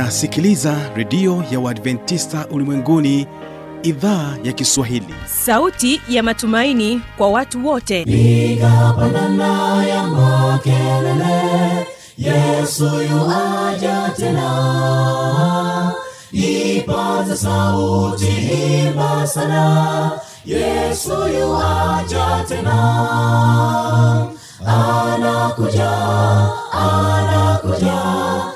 unasikiliza redio ya uadventista ulimwenguni idhaa ya kiswahili. Sauti ya matumaini kwa watu wote. Igapanana ya makelele yesu yuaja tena. Ipata sauti imba sana yesu yuaja tena. Anakuja anakuja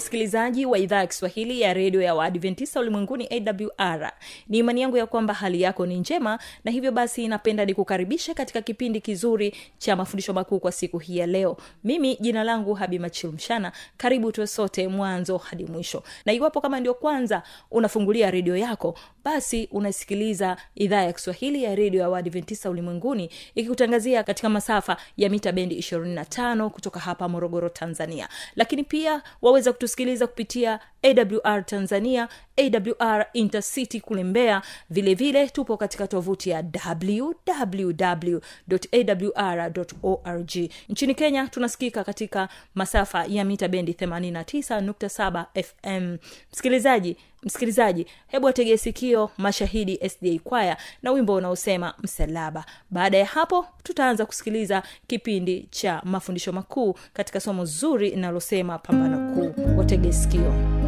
msikilizaji wa idhaa ya kiswahili ya redio ya waadventista ulimwenguni awr ni imani yangu ya kwamba hali yako ni njema na hivyo basi napenda nikukaribisha katika kipindi kizuri cha mafundisho makuu kwa siku hii ya leo. Mimi jina langu habimachilmshana karibu tuwe mwanzo hadi mwisho. Na iwapo kama ndio kwanza unafungulia redio yako basi unasikiliza idhaa ya kiswahili ya redio ya waadventista ulimwenguni ikikutangazia katika masafa ya mita bendi 25 kutoka hapa morogoro tanzania. Lakini pia waweza kutusikiliza kupitia awr tanzania awr intercity kule mbeya. Vile tupo katika tovuti ya www awr org. Nchini kenya tunasikika katika masafa ya mita bendi 89.7 fm msikilizaji msikilizaji hebu ategee sikio mashahidi sda kwaya na wimbo unaosema msalaba. Baada ya hapo tutaanza kusikiliza kipindi cha mafundisho makuu katika somo zuri linalosema pambano kuu. Wategee sikio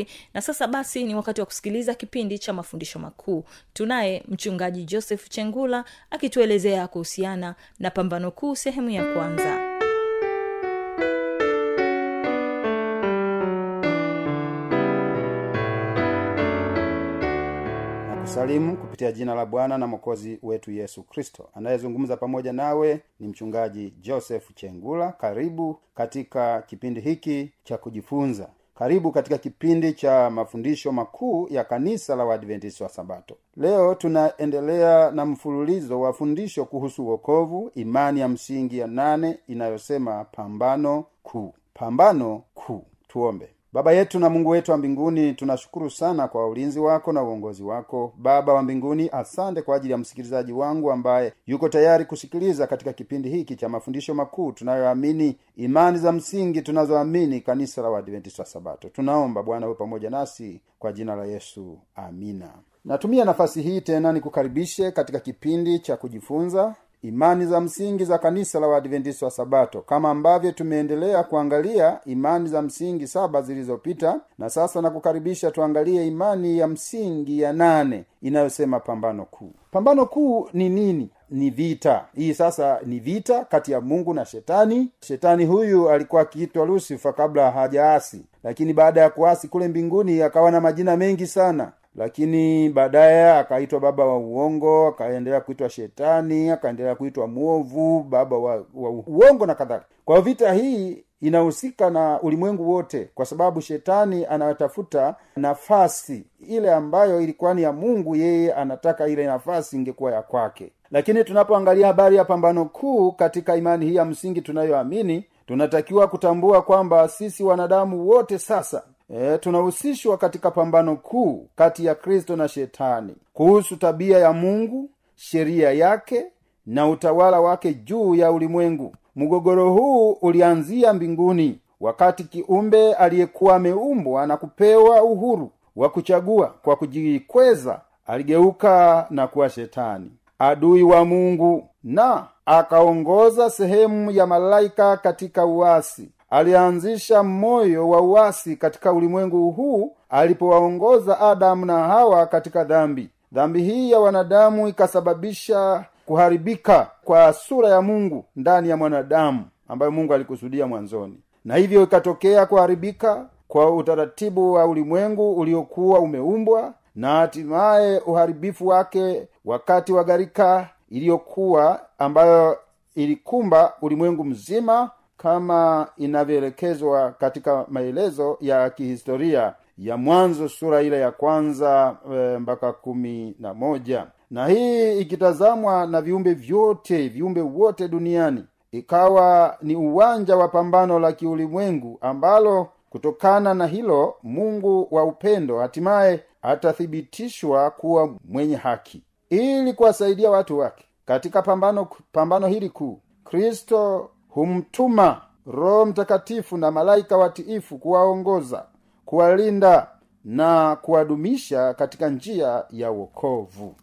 mzuri na sasa basi ni wakati wa kusikiliza kipindi cha mafundisho makuu. Tunaye mchungaji joseph chengula akituelezea kuhusiana na pambano kuu sehemu ya kwanza. Salimu kupitia jina la bwana na mwokozi wetu yesu kristo. Anayezungumza pamoja nawe ni mchungaji joseph chengula. Karibu katika kipindi hiki cha kujifunza karibu katika kipindi cha mafundisho makuu ya kanisa la waadventisi wa sabato. Leo tunaendelea na mfululizo wa fundisho kuhusu uokovu imani ya msingi ya nane inayosema pambano kuu. Pambano kuu. Tuombe baba yetu na mungu wetu wa mbinguni tunashukuru sana kwa ulinzi wako na uongozi wako. Baba wa mbinguni asante kwa ajili ya msikilizaji wangu ambaye yuko tayari kusikiliza katika kipindi hiki cha mafundisho makuu tunayoamini imani za msingi tunazoamini kanisa la waadventista wa sabato. Tunaomba bwana uwe pamoja nasi kwa jina la yesu. Amina. Natumia nafasi hii tena nikukaribishe katika kipindi cha kujifunza imani za msingi za kanisa la waadventista wa sabato kama ambavyo tumeendelea kuangalia imani za msingi saba zilizopita na sasa nakukaribisha tuangalie imani ya msingi ya nane inayosema pambano kuu. Pambano kuu ni nini? Ni vita. Hii sasa ni vita kati ya mungu na shetani. Shetani huyu alikuwa akiitwa lusifa kabla hajaasi lakini baada ya kuasi kule mbinguni akawa na majina mengi sana lakini baadaye akaitwa baba wa uongo akaendelea kuitwa shetani akaendelea kuitwa mwovu baba wa, wa uongo na kadhalika. Kwa vita hii inahusika na ulimwengu wote kwa sababu shetani anatafuta nafasi ile ambayo ilikuwa ni ya mungu yeye anataka ile nafasi ingekuwa ya kwake. Lakini tunapoangalia habari ya pambano kuu katika imani hii ya msingi tunayoamini tunatakiwa kutambua kwamba sisi wanadamu wote sasa e, tunahusishwa katika pambano kuu kati ya kristo na shetani kuhusu tabia ya mungu sheria yake na utawala wake juu ya ulimwengu. Mgogoro huu ulianzia mbinguni wakati kiumbe aliyekuwa ameumbwa na kupewa uhuru wa kuchagua kwa kujikweza aligeuka na kuwa shetani adui wa mungu na akaongoza sehemu ya malaika katika uasi alianzisha moyo wa uasi katika ulimwengu huu alipowaongoza adamu na hawa katika dhambi. Dhambi hii ya wanadamu ikasababisha kuharibika kwa sura ya mungu ndani ya mwanadamu ambayo mungu alikusudia mwanzoni. Na hivyo ikatokea kuharibika kwa utaratibu wa ulimwengu uliokuwa umeumbwa na hatimaye uharibifu wake wakati wa gharika iliyokuwa ambayo ilikumba ulimwengu mzima kama inavyoelekezwa katika maelezo ya kihistoria ya mwanzo sura ile ya kwanza e, mpaka kumi na moja. Na hii ikitazamwa na viumbe vyote viumbe wote duniani ikawa ni uwanja wa pambano la kiulimwengu ambalo kutokana na hilo mungu wa upendo hatimaye atathibitishwa kuwa mwenye haki. Ili kuwasaidia watu wake katika pambano pambano hili kuu kristo humtuma roho mtakatifu na malaika watiifu kuwaongoza kuwalinda na kuwadumisha katika njia ya wokovu.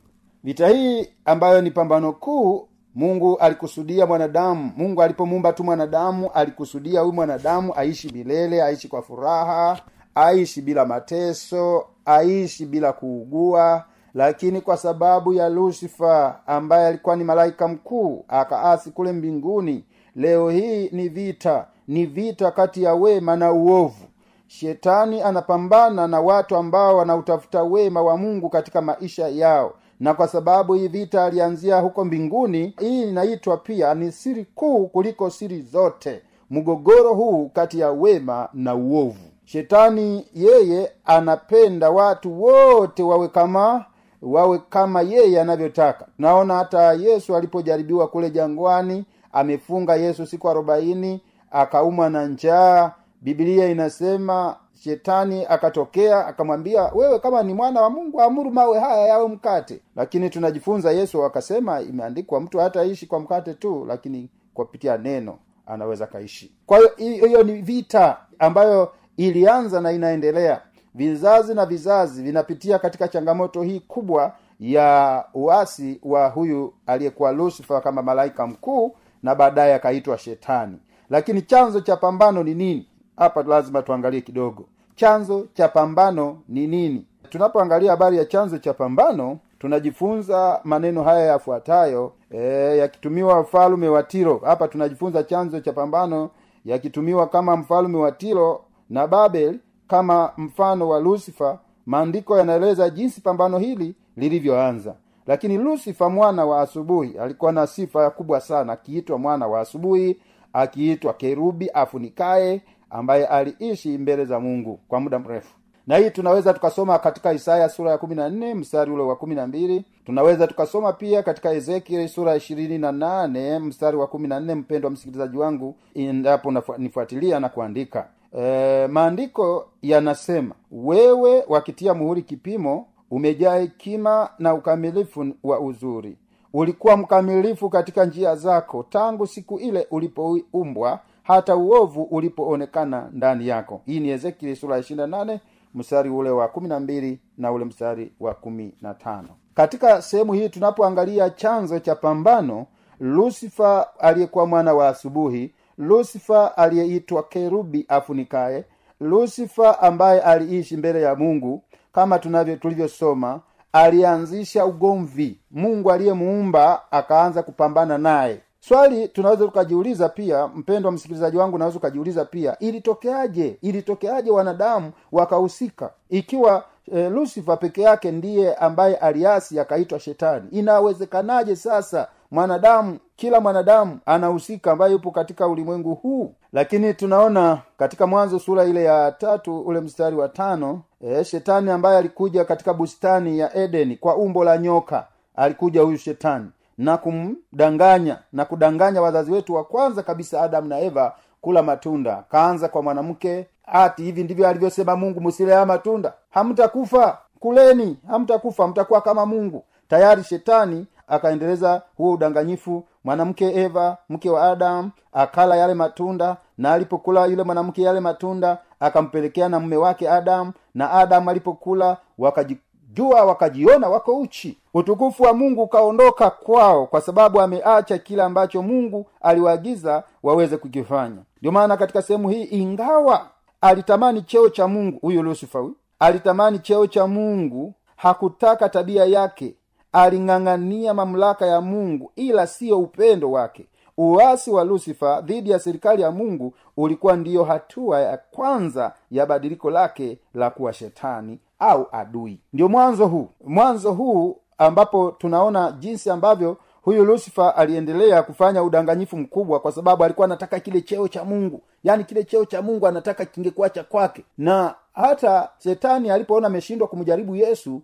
Vita hii ambayo ni pambano kuu mungu alikusudia mwanadamu mungu alipomuumba tu mwanadamu alikusudia huyu mwanadamu aishi milele aishi kwa furaha aishi bila mateso aishi bila kuugua. Lakini kwa sababu ya lusifa ambaye alikuwa ni malaika mkuu akaasi kule mbinguni leo hii ni vita ni vita kati ya wema na uovu. Shetani anapambana na watu ambao wanautafuta wema wa mungu katika maisha yao. Na kwa sababu hii vita alianzia huko mbinguni hii inaitwa pia ni siri kuu kuliko siri zote. Mgogoro huu kati ya wema na uovu. Shetani yeye anapenda watu wote wawe kama wawe kama yeye anavyotaka. Naona hata yesu alipojaribiwa kule jangwani amefunga yesu siku arobaini akaumwa na njaa. Bibilia inasema shetani akatokea akamwambia wewe kama ni mwana wa mungu amuru mawe haya yawe mkate. Lakini tunajifunza yesu akasema imeandikwa mtu hataishi kwa mkate tu lakini kupitia neno anaweza kaishi. Kwa hiyo hiyo ni vita ambayo ilianza na inaendelea. Vizazi na vizazi vinapitia katika changamoto hii kubwa ya uasi wa huyu aliyekuwa lusifa kama malaika mkuu na baadaye akaitwa shetani. Lakini chanzo cha pambano ni nini? Hapa lazima tuangalie kidogo. Chanzo cha pambano ni nini? Tunapoangalia habari ya chanzo cha pambano tunajifunza maneno haya yafuatayo e, yakitumiwa mfalume wa tiro. Hapa tunajifunza chanzo cha pambano yakitumiwa kama mfalume wa tiro na babel kama mfano wa lusifa maandiko yanaeleza jinsi pambano hili lilivyoanza lakini lusifa mwana wa asubuhi alikuwa na sifa kubwa sana. Akiitwa mwana wa asubuhi akiitwa kerubi afunikaye ambaye aliishi mbele za mungu kwa muda mrefu. Na hii tunaweza tukasoma katika isaya sura ya kumi na nne mstari ule wa kumi na mbili. Tunaweza tukasoma pia katika ezekieli sura ya ishirini na nane mstari wa kumi na nne. Mpendo wa msikilizaji wangu endapo nifuatilia na kuandika. E, maandiko yanasema wewe wakitia muhuri kipimo umejaa hekima na ukamilifu wa uzuri. Ulikuwa mkamilifu katika njia zako tangu siku ile ulipoumbwa hata uovu ulipoonekana ndani yako. Hii ni ezekieli sura ya ishirina nane mstari ule wa kumi na mbili na ule mstari wa kumi na tano. Katika sehemu hii tunapoangalia chanzo cha pambano lusifa aliyekuwa mwana wa asubuhi lusifa aliyeitwa kerubi afunikaye lusifa ambaye aliishi mbele ya mungu kama tunavyo tulivyosoma alianzisha ugomvi. Mungu aliyemuumba akaanza kupambana naye. Swali tunaweza tukajiuliza pia mpendo wa msikilizaji wangu unaweza ukajiuliza pia ilitokeaje? Ilitokeaje wanadamu wakahusika? Ikiwa e, lusifa peke yake ndiye ambaye aliasi akaitwa shetani inawezekanaje sasa mwanadamu kila mwanadamu anahusika ambaye yupo katika ulimwengu huu. Lakini tunaona katika mwanzo sura ile ya tatu ule mstari wa tano e, shetani ambaye alikuja katika bustani ya edeni kwa umbo la nyoka alikuja huyu shetani na kumdanganya na kudanganya wazazi wetu wa kwanza kabisa adamu na eva kula matunda. Kaanza kwa mwanamke ati hivi ndivyo alivyosema mungu musile haya matunda? Hamtakufa? Kuleni hamtakufa mtakuwa kama mungu. Tayari shetani akaendeleza huo udanganyifu. Mwanamke eva mke wa adamu akala yale matunda na alipokula yule mwanamke yale matunda akampelekea na mume wake adamu na adamu alipokula wakajijua wakajiona wako uchi. Utukufu wa mungu ukaondoka kwao kwa sababu ameacha kile ambacho mungu aliwaagiza waweze kukifanya. Ndio maana katika sehemu hii ingawa alitamani cheo cha mungu huyu lusifa alitamani cheo cha mungu hakutaka tabia yake aling'ang'ania mamlaka ya mungu ila siyo upendo wake. Uasi wa lusifa dhidi ya serikali ya mungu ulikuwa ndiyo hatua ya kwanza ya badiliko lake la kuwa shetani au adui. Ndio mwanzo huu. Mwanzo huu ambapo tunaona jinsi ambavyo huyu lusifa aliendelea kufanya udanganyifu mkubwa kwa sababu alikuwa anataka kile cheo cha mungu. Yaani kile cheo cha mungu anataka kingekuwa cha kwake. Na hata shetani alipoona ameshindwa kumjaribu yesu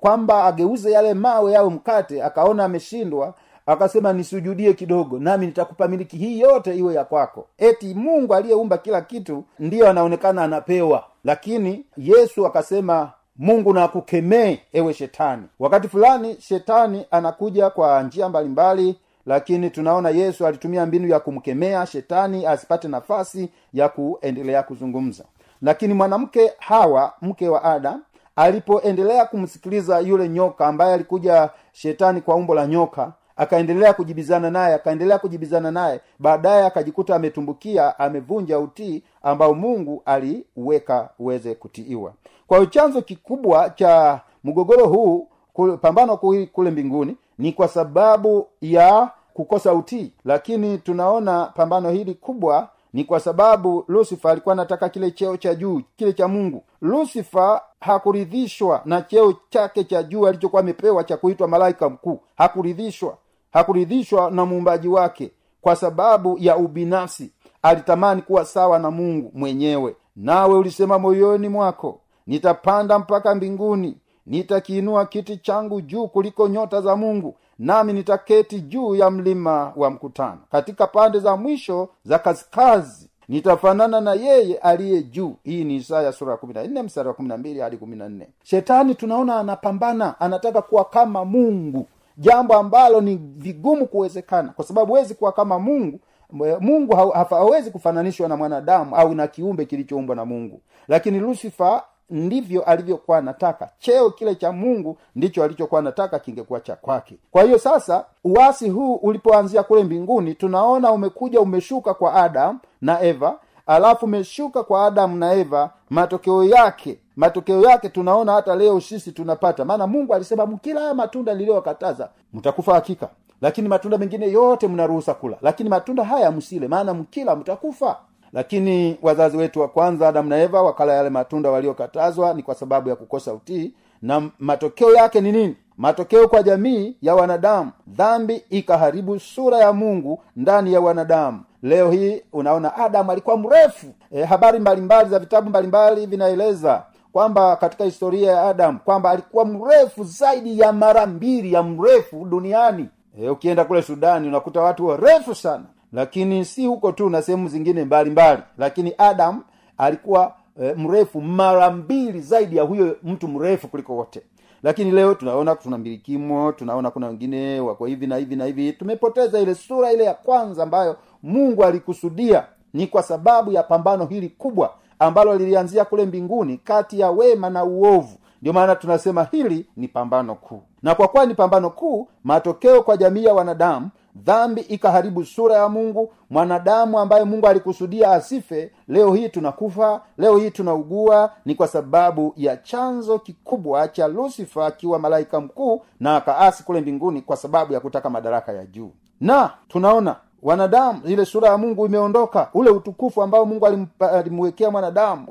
kwamba ageuze yale mawe yawe mkate akaona ameshindwa akasema nisujudie kidogo nami nitakupa miliki hii yote iwe ya kwako. Eti mungu aliyeumba kila kitu ndiyo anaonekana anapewa. Lakini yesu akasema mungu na akukemee ewe shetani. Wakati fulani shetani anakuja kwa njia mbalimbali lakini tunaona yesu alitumia mbinu ya kumkemea shetani asipate nafasi ya kuendelea kuzungumza. Lakini mwanamke hawa mke wa adam alipoendelea kumsikiliza yule nyoka ambaye alikuja shetani kwa umbo la nyoka akaendelea kujibizana naye akaendelea kujibizana naye baadaye akajikuta ametumbukia amevunja utii ambao mungu aliuweka uweze kutiiwa. Kwa chanzo kikubwa cha mgogoro huu pambano kule mbinguni ni kwa sababu ya kukosa utii. Lakini tunaona pambano hili kubwa ni kwa sababu lusifa alikuwa anataka kile cheo cha juu kile cha mungu. Lusifa hakuridhishwa na cheo chake cha juu alichokuwa amepewa cha kuitwa malaika mkuu. Hakuridhishwa. Hakuridhishwa na muumbaji wake kwa sababu ya ubinafsi. Alitamani kuwa sawa na mungu mwenyewe. Nawe ulisema moyoni mwako nitapanda mpaka mbinguni. Nitakiinua kiti changu juu kuliko nyota za mungu nami nitaketi juu ya mlima wa mkutano. Katika pande za mwisho za kaskazi nitafanana na yeye aliye juu. Hii ni isaya sura ya mstari wa hadi shetani tunaona anapambana anataka kuwa kama mungu jambo ambalo ni vigumu kuwezekana. Kwa sababu huwezi kuwa kama mungu mungu hawezi kufananishwa na mwanadamu au na kiumbe kilichoumbwa na mungu. Lakini lusifa ndivyo alivyokuwa anataka. Cheo kile cha mungu ndicho alichokuwa anataka kingekuwa cha kwake. Kwa hiyo sasa uasi huu ulipoanzia kule mbinguni tunaona umekuja umeshuka kwa adamu na eva alafu umeshuka kwa adamu na eva matokeo yake matokeo yake tunaona hata leo sisi tunapata. Maana mungu alisema mkila haya matunda niliyowakataza mtakufa hakika. Lakini matunda mengine yote mnaruhusa kula. Lakini matunda haya msile maana mkila mtakufa lakini wazazi wetu wa kwanza adamu na eva wakala yale matunda waliokatazwa ni kwa sababu ya kukosa utii. Na matokeo yake ni nini? Matokeo kwa jamii ya wanadamu. Dhambi ikaharibu sura ya mungu ndani ya wanadamu. Leo hii unaona adamu alikuwa mrefu. E, habari mbalimbali za vitabu mbalimbali vinaeleza kwamba katika historia ya adamu kwamba alikuwa mrefu zaidi ya mara mbili ya mrefu duniani. E, ukienda kule sudani unakuta watu warefu sana lakini si huko tu na sehemu zingine mbalimbali mbali. lakini adam alikuwa e, mrefu mara mbili zaidi ya huyo mtu mrefu kuliko wote. Lakini leo tunaona tuna milikimo tunaona kuna wengine wako hivi na hivi na hivi. Tumepoteza ile sura ile ya kwanza ambayo mungu alikusudia. Ni kwa sababu ya pambano hili kubwa ambalo lilianzia kule mbinguni kati ya wema na uovu. Ndio maana tunasema hili ni pambano kuu. Na kwa kuwa ni pambano kuu matokeo kwa jamii ya wanadamu dhambi ikaharibu sura ya mungu mwanadamu ambaye mungu alikusudia asife leo hii tunakufa leo hii tunaugua ni kwa sababu ya chanzo kikubwa cha lusifa akiwa malaika mkuu na akaasi kule mbinguni kwa sababu ya kutaka madaraka ya juu. Na tunaona wanadamu ile sura ya mungu imeondoka. Ule utukufu ambao mungu alimwekea mwanadamu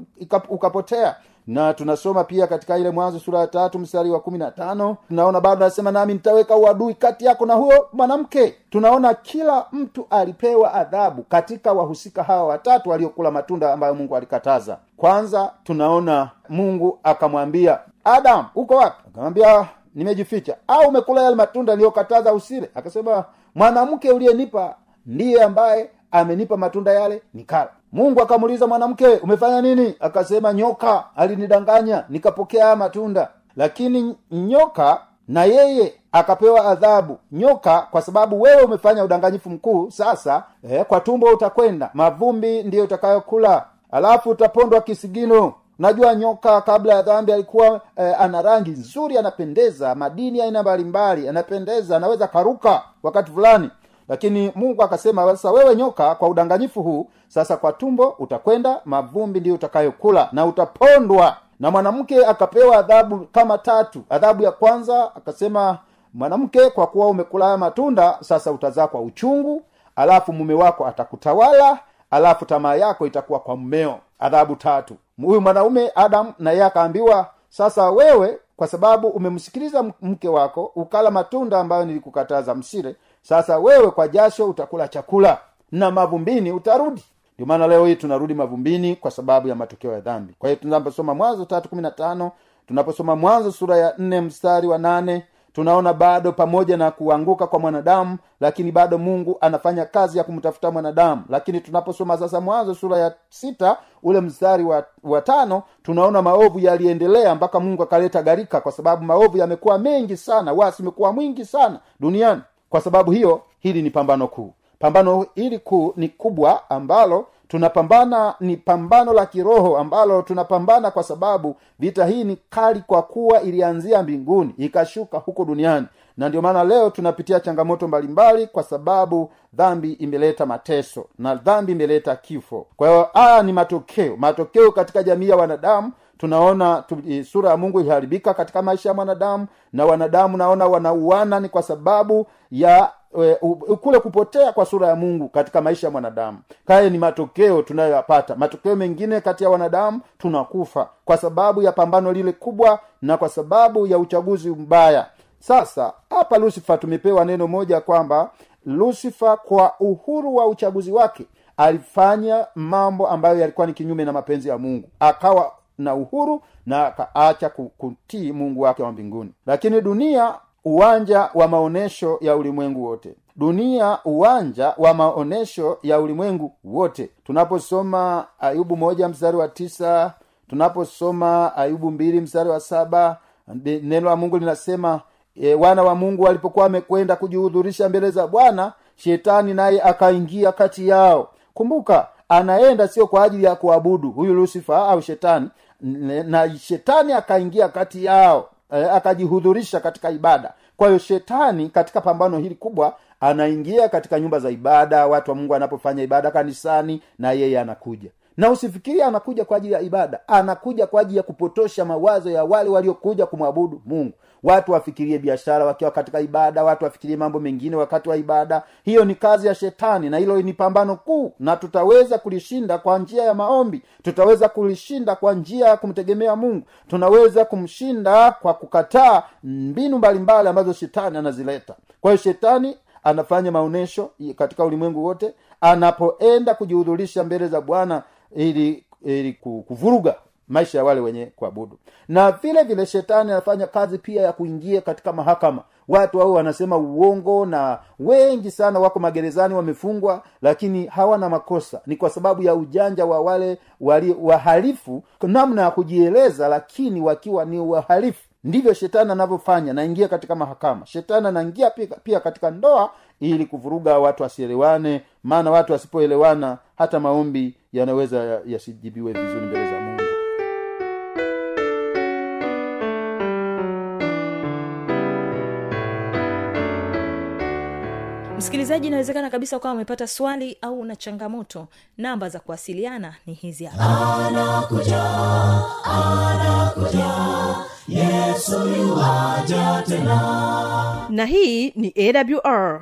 ukapotea na tunasoma pia katika ile mwanzo sura ya tatu mstari wa kumi na tano. Tunaona bado anasema nami nitaweka uadui kati yako na huyo mwanamke. Tunaona kila mtu alipewa adhabu katika wahusika hawa watatu waliokula matunda ambayo mungu alikataza. Kwanza tunaona mungu akamwambia adamu uko wapi? Akamwambia nimejificha. Au umekula yale matunda niliyokataza usile? Akasema mwanamke uliyenipa ndiye ambaye amenipa matunda yale nikala mungu akamuuliza mwanamke umefanya nini? Akasema nyoka. Alinidanganya nikapokea haya matunda. Lakini nyoka na yeye akapewa adhabu. Nyoka kwa sababu wewe umefanya udanganyifu mkuu sasa eh, kwa tumbo utakwenda. Mavumbi ndiyo utakayokula. Alafu utapondwa kisigino. Najua nyoka kabla ya dhambi alikuwa eh, ana rangi nzuri anapendeza madini aina mbalimbali anapendeza anaweza karuka wakati fulani lakini mungu akasema sasa wewe nyoka kwa udanganyifu huu sasa kwa tumbo utakwenda mavumbi ndiyo utakayokula na utapondwa. Na mwanamke akapewa adhabu kama tatu. Adhabu ya kwanza akasema mwanamke kwa kuwa umekula haya matunda sasa utazaa kwa uchungu alafu mume wako atakutawala alafu tamaa yako itakuwa kwa mmeo. Adhabu tatu. Huyu mwanaume adamu naye akaambiwa sasa wewe kwa sababu umemsikiliza mke wako ukala matunda ambayo nilikukataza msile sasa wewe kwa jasho utakula chakula na mavumbini utarudi. Ndio maana leo hii tunarudi mavumbini kwa sababu ya matokeo ya dhambi. Kwa hiyo tunaposoma mwanzo tatu kumi na tano tunaposoma mwanzo sura ya nne mstari wa nane tunaona bado pamoja na kuanguka kwa mwanadamu lakini bado mungu anafanya kazi ya kumtafuta mwanadamu. Lakini tunaposoma sasa mwanzo sura ya sita ule mstari wa, wa tano tunaona maovu yaliendelea mpaka mungu akaleta garika kwa sababu maovu yamekuwa mengi sana wasi umekuwa mwingi sana duniani kwa sababu hiyo hili ni pambano kuu. Pambano hili kuu ni kubwa ambalo tunapambana ni pambano la kiroho ambalo tunapambana kwa sababu vita hii ni kali kwa kuwa ilianzia mbinguni ikashuka huko duniani. Na ndio maana leo tunapitia changamoto mbalimbali kwa sababu dhambi imeleta mateso na dhambi imeleta kifo. Kwa hiyo haya ni matokeo matokeo katika jamii ya wanadamu tunaona tu, sura ya mungu iliharibika katika maisha ya mwanadamu na wanadamu naona wanauana ni kwa sababu ya e, kule kupotea kwa sura ya mungu katika maisha ya mwanadamu. Kaya ni matokeo tunayoyapata. Matokeo mengine kati ya wanadamu tunakufa kwa sababu ya pambano lile kubwa na kwa sababu ya uchaguzi mbaya. Sasa hapa lusifa tumepewa neno moja kwamba lusifa kwa uhuru wa uchaguzi wake alifanya mambo ambayo yalikuwa ni kinyume na mapenzi ya mungu. Akawa na uhuru na akaacha kutii mungu wake wa mbinguni. Lakini dunia uwanja wa maonesho ya ulimwengu wote. Dunia uwanja wa maonesho ya ulimwengu wote. Tunaposoma ayubu moja mstari wa tisa tunaposoma ayubu mbili mstari wa saba neno la mungu linasema e, wana wa mungu walipokuwa wamekwenda kujihudhurisha mbele za bwana shetani naye akaingia kati yao. Kumbuka anaenda sio kwa ajili ya kuabudu. Huyu lusifa au shetani na shetani akaingia kati yao e, akajihudhurisha katika ibada. Kwa hiyo shetani katika pambano hili kubwa anaingia katika nyumba za ibada watu wa mungu anapofanya ibada kanisani na yeye anakuja na usifikirie anakuja kwa ajili ya ibada. Anakuja kwa ajili ya kupotosha mawazo ya wale waliokuja kumwabudu mungu. Watu wafikirie biashara wakiwa katika ibada watu wafikirie mambo mengine wakati wa ibada. Hiyo ni kazi ya shetani na hilo ni pambano kuu. Na tutaweza kulishinda kwa njia ya maombi. Tutaweza kulishinda kwa njia ya kumtegemea mungu. Tunaweza kumshinda kwa kukataa mbinu mbalimbali ambazo shetani anazileta. Kwa hiyo shetani anafanya maonyesho katika ulimwengu wote. Anapoenda kujihudhurisha mbele za bwana ili ili kuvuruga maisha ya wale wenye kuabudu. Na vile vile shetani anafanya kazi pia ya kuingia katika mahakama. Watu hao wanasema uongo na wengi sana wako magerezani wamefungwa lakini hawana makosa. Ni kwa sababu ya ujanja wa wale wali wahalifu namna ya kujieleza lakini wakiwa ni wahalifu. Ndivyo shetani anavyofanya naingia katika mahakama. Shetani anaingia pia, katika ndoa ili kuvuruga watu wasielewane maana watu wasipoelewana hata maombi yanaweza yasijibiwe vizuri mbele za mungu. Msikilizaji inawezekana kabisa ukawa umepata swali au una changamoto. Namba za kuwasiliana ni hizi hapa. Anakuja anakuja yesu yuwaja tena. Na hii ni awr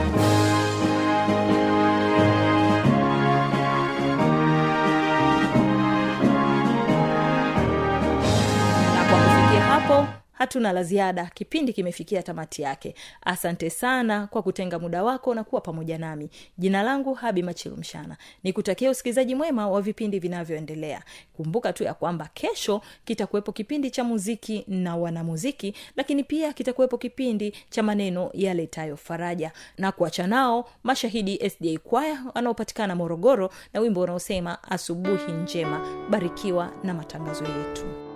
hatuna la ziada. Kipindi kimefikia tamati yake. Asante sana kwa kutenga muda wako na kuwa pamoja nami. Jina langu habi machilumshana nikutakia usikilizaji mwema wa vipindi vinavyoendelea. Kumbuka tu ya kwamba kesho kitakuwepo kipindi cha muziki na wanamuziki lakini pia kitakuwepo kipindi cha maneno yaletayo faraja. Na kuacha nao mashahidi sda kwaya wanaopatikana morogoro na wimbo unaosema asubuhi njema. Barikiwa na matangazo yetu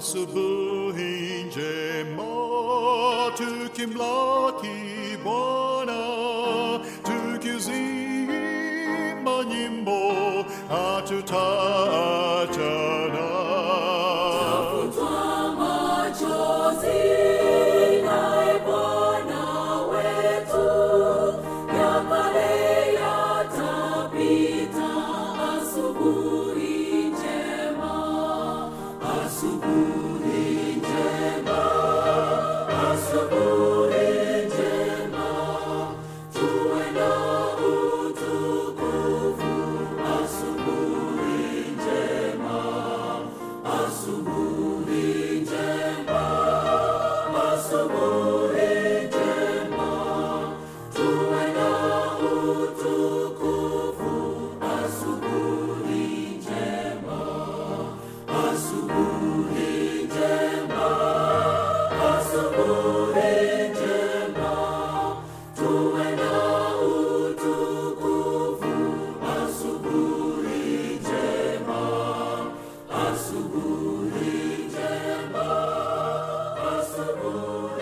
asubuhi njema tukimlaki Bwana tukizimba